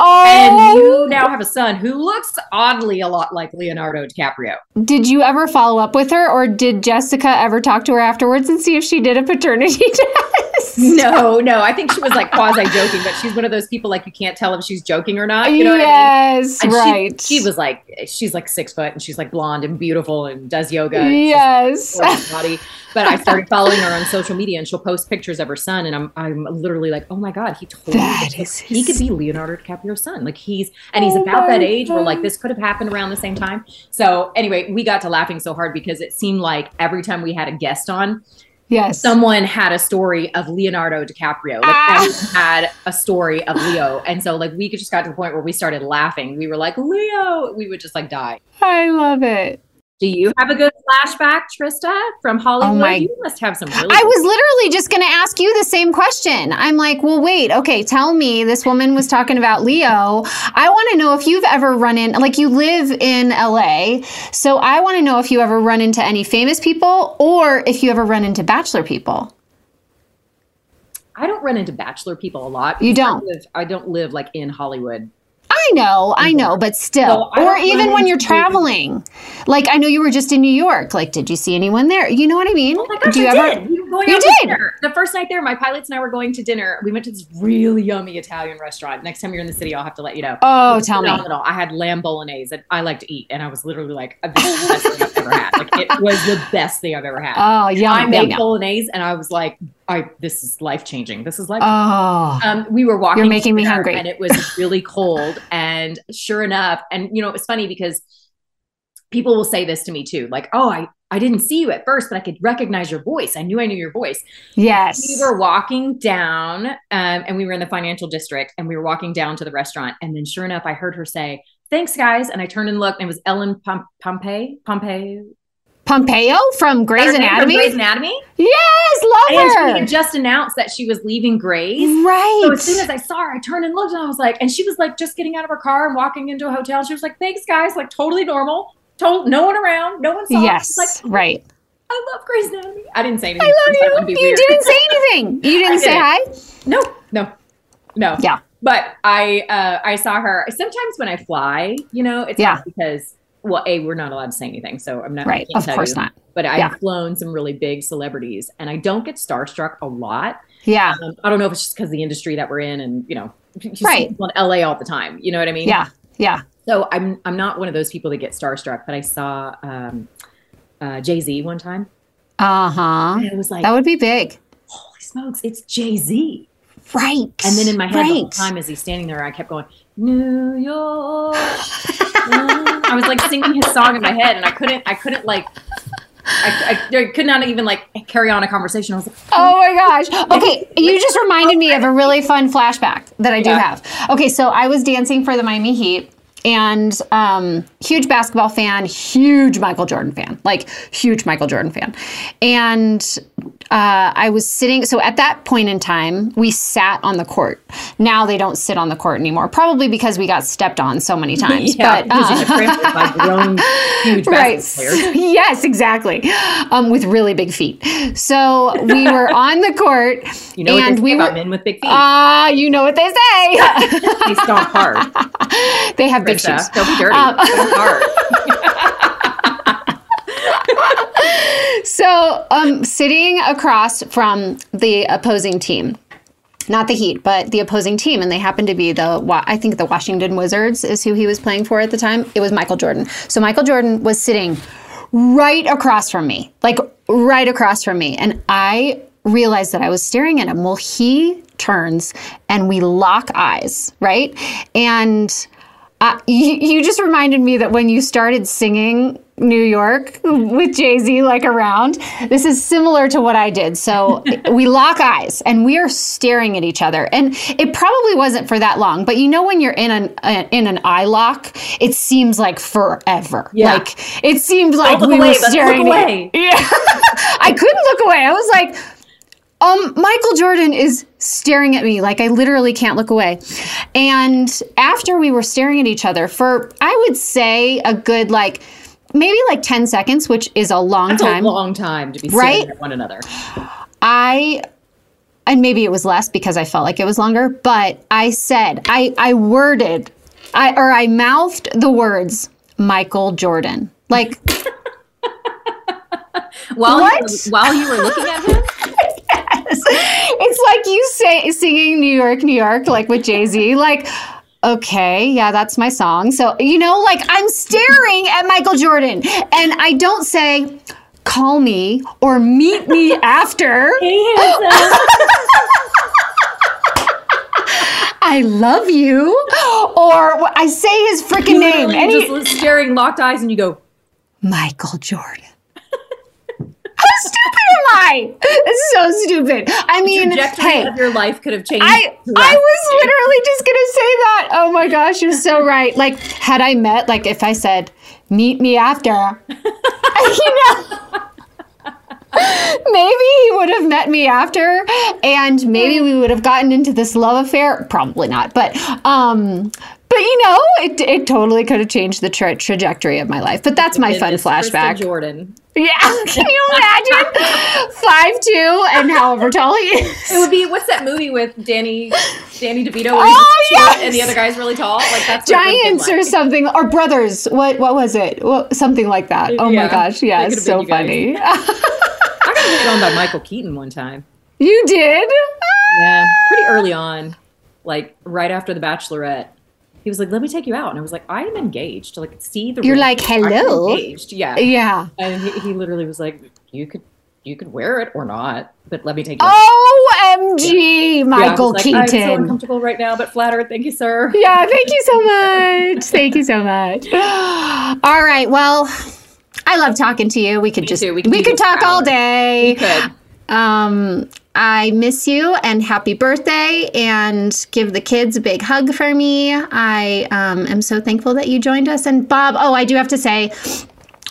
oh, and you now have a son who looks oddly a lot like Leonardo DiCaprio. Did you ever follow up with her, or did Jessica ever talk to her afterwards and see if she did a paternity test? No, no, I think she was like quasi joking, but she's one of those people like you can't tell if she's joking or not. You know what I mean? yes, she- right. She, was like, she's like six foot and she's like blonde and beautiful and does yoga. and Yes. body. But I started following her on social media and she'll post pictures of her son. And I'm, I'm literally like, oh my God, he totally, That looks- he could be Leonardo DiCaprio's son. Like he's, and he's Oh about that age where like this could have happened around the same time. So anyway, we got to laughing so hard because it seemed like every time we had a guest on, Yes. someone had a story of Leonardo DiCaprio. Like Ah. had a story of Leo. And so like we just got to the point where we started laughing. We were like, Leo, we would just like die. I love it. Do you have a good flashback, Trista, from Hollywood? Oh my- you must have some really I was literally just going to ask you the same question. I'm like, well, wait, okay, tell me. This woman was talking about Leo. I want to know if you've ever run in, like, you live in LA. So I want to know if you ever run into any famous people or if you ever run into bachelor people. I don't run into bachelor people a lot. You don't? live- I don't live like in Hollywood. I know, I mm-hmm. know, but still. So or even when you're traveling. Like, I know you were just in New York. Like, did you see anyone there? You know what I mean? Oh my gosh, Do you I ever? did. We going You did? The first night there, my pilots and I were going to dinner. We went to this really yummy Italian restaurant. Next time you're in the city, I'll have to let you know. Oh, tell me. phenomenal. I had lamb bolognese that I like to eat, and I was literally like, "This is the best thing I've ever had." Like it was the best thing I've ever had. Oh, yum, I made bolognese, and I was like, "I this is life changing. This is life." Oh, um, we were walking. You're making me hungry. and it was really cold. And sure enough, and you know, it was funny because people will say this to me too, like, "Oh, I I didn't see you at first, but I could recognize your voice. I knew I knew your voice." yes. We were walking down, um, and we were in the financial district, and we were walking down to the restaurant, and then sure enough, I heard her say. Thanks, guys. And I turned and looked, and it was Ellen Pom- Pompey. Pompey. Pompeo from Grey's name from Anatomy? Grey's Anatomy. Yes, love And she her. had just announced that she was leaving Grey's. right. So as soon as I saw her, I turned and looked, and I was like, and she was like just getting out of her car and walking into a hotel. She was like, "Thanks, guys," like totally normal. Told no one around, no one saw. yes, like, right. I love Grey's Anatomy. I didn't say anything. I love you. You weird. didn't say anything. You didn't I say didn't. hi. No, no, no. Yeah. But I, uh, I saw her. Sometimes when I fly, you know, it's Yeah. because well, a we're not allowed to say anything, so I'm not. Right. Of course you. not. But I've Yeah. flown some really big celebrities, and I don't get starstruck a lot. Yeah. Um, I don't know if it's just because the industry that we're in, and you know, you Right. in LA all the time. You know what I mean? Yeah. Yeah. So I'm I'm not one of those people that get starstruck, but I saw um, uh, Jay Z one time, Uh huh. and it was like, That would be big. holy smokes, it's Jay Z. Right. And then in my head the whole time as he's standing there, I kept going, New York. I was like singing his song in my head, and I couldn't I couldn't like. I, I, I could not even like carry on a conversation. I was like, Oh my gosh. Okay, you just reminded me of a really fun flashback that I do Yeah. have. Okay, so I was dancing for the Miami Heat and um, huge basketball fan, huge Michael Jordan fan, like huge Michael Jordan fan. And uh, I was sitting, so at that point in time, we sat on the court. Now they don't sit on the court anymore, probably because we got stepped on so many times. yeah, but, uh, you get trampled grown, huge right. basketball players. Yes, exactly. Um, with really big feet. So we were on the court, You know what and they say we about were. men with big feet? Ah, you know what they say. they stomp hard. they have big Shoes. Don't be dirty. Um, hard. So um sitting across from the opposing team not the heat but the opposing team and they happened to be the i think the washington wizards is who he was playing for at the time it was michael jordan so michael jordan was sitting right across from me like right across from me and i realized that i was staring at him well he turns and we lock eyes right and uh, you, you just reminded me that when you started singing New York with Jay Z like around, this is similar to what I did. So we lock eyes and we are staring at each other, and it probably wasn't for that long. But you know when you're in an uh, in an eye lock, it seems like forever. Yeah. Like it seemed like we away, were but look staring. away. Yeah, I couldn't look away. I was like. Um, Michael Jordan is staring at me like I literally can't look away. And after we were staring at each other for, I would say, a good like maybe like 10 seconds, which is a long That's time. a long time to be Right? staring at one another. I and maybe it was less because I felt like it was longer, but I said, I I worded I or I mouthed the words Michael Jordan. Like While What? You were, while you were looking at him, like you say singing New York, New York, like with Jay Z. Like, okay, yeah, that's my song. So you know, like I'm staring at Michael Jordan, and I don't say, "Call me" or "Meet me after." I love you, or I say his freaking name, and he, staring, locked eyes, and you go, Michael Jordan. How stupid This is so stupid. I mean, hey, your life could have changed. I I was literally just gonna say that. Oh my gosh, you're so right. Like, had I met, like, if I said, "Meet me after," you know. Maybe he would have met me after, and maybe we would have gotten into this love affair. Probably not, but um, but you know, it it totally could have changed the tra- trajectory of my life. But that's my fun Goodness, Trista flashback. Jordan. Yeah, can you imagine? Five two and however tall he is. It would be what's that movie with Danny Danny DeVito? Oh, yes! And the other guy's really tall. Like that's giants or like. something or brothers what what was it well, something like that oh my gosh yeah it's so been you guys. funny I got hit on by Michael Keaton one time. you did Yeah, pretty early on, like right after The Bachelorette. He was like, "Let me take you out," and I was like, "I am engaged." Like, see the You're like, "Hello?" engaged. Yeah, yeah and he, he literally was like, "You could, you could wear it or not, but let me take you." out." omg Yeah, I was michael like, I'm so uncomfortable right now, but flattered. Thank you, sir. yeah thank you so much thank you so much all right well I love talking to you. We could just too. We we could could, do this talk for all hours. day. Good. Um, I miss you and happy birthday and give the kids a big hug for me. I um, am so thankful that you joined us. And Bob, oh, I do have to say,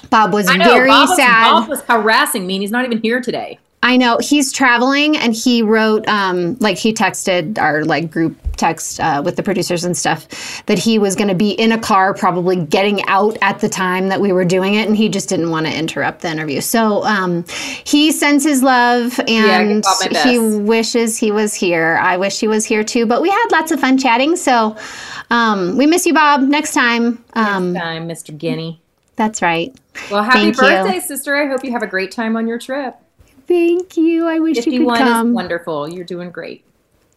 Bob was know. very Bob was, sad. Bob was harassing me, and he's not even here today. I know he's traveling and he wrote, um, like he texted our like group text uh, with the producers and stuff that he was going to be in a car, probably getting out at the time that we were doing it, and he just didn't want to interrupt the interview. So um, he sends his love and my he wishes he was here. I wish he was here too, but we had lots of fun chatting. So um, we miss you, Bob. Next time. Um, Time, Mr. Guiney. that's right. Well, happy Thank you. birthday, sister. I hope you have a great time on your trip. Thank you. I wish you could 51 is come. wonderful. You're doing great.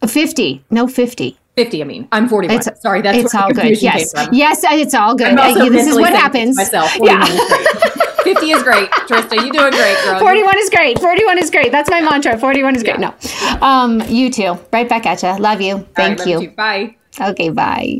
50. No, 50. 50, I mean. I'm 41. It's- Sorry, that's it's all good. Yes, yes, it's all good. Uh, this is what happens. Myself, 41 Yeah. is 50 is great. Trista, you doing great, girl. 41 is great. 41 is great. That's my mantra. 41 is great. No. Um, you too. Right back at you. Love you. Right, Thank love you. too. Bye. Okay, bye.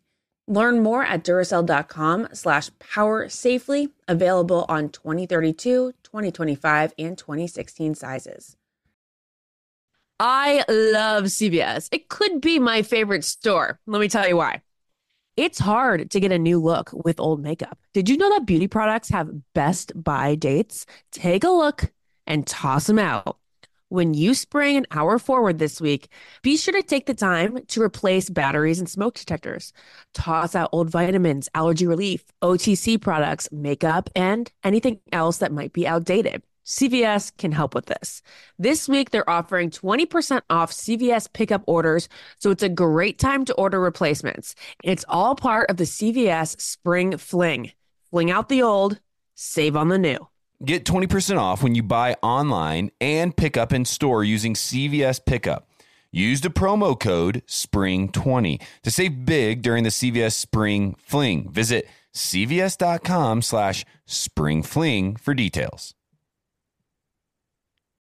Learn more at Duracell.com slash power safely, available on 2032, 2025, and 2016 sizes. I love CVS. It could be my favorite store. Let me tell you why. It's hard to get a new look with old makeup. Did you know that beauty products have best buy dates? Take a look and toss them out. When you spring an hour forward this week, be sure to take the time to replace batteries and smoke detectors. Toss out old vitamins, allergy relief, OTC products, makeup, and anything else that might be outdated. CVS can help with this. This week, they're offering 20% off CVS pickup orders, so it's a great time to order replacements. It's all part of the CVS Spring Fling. Fling out the old, save on the new. Get 20% off when you buy online and pick up in store using CVS Pickup. Use the promo code SPRING20 to save big during the CVS Spring Fling. Visit cvs.com slash springfling for details.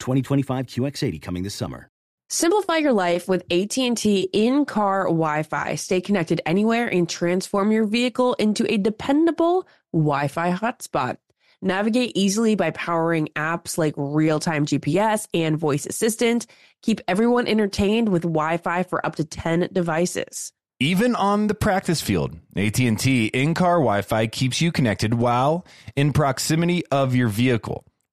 2025 QX80 coming this summer. Simplify your life with AT&T in-car Wi-Fi. Stay connected anywhere and transform your vehicle into a dependable Wi-Fi hotspot. Navigate easily by powering apps like real-time GPS and voice assistant. Keep everyone entertained with Wi-Fi for up to 10 devices. Even on the practice field, AT&T in-car Wi-Fi keeps you connected while in proximity of your vehicle.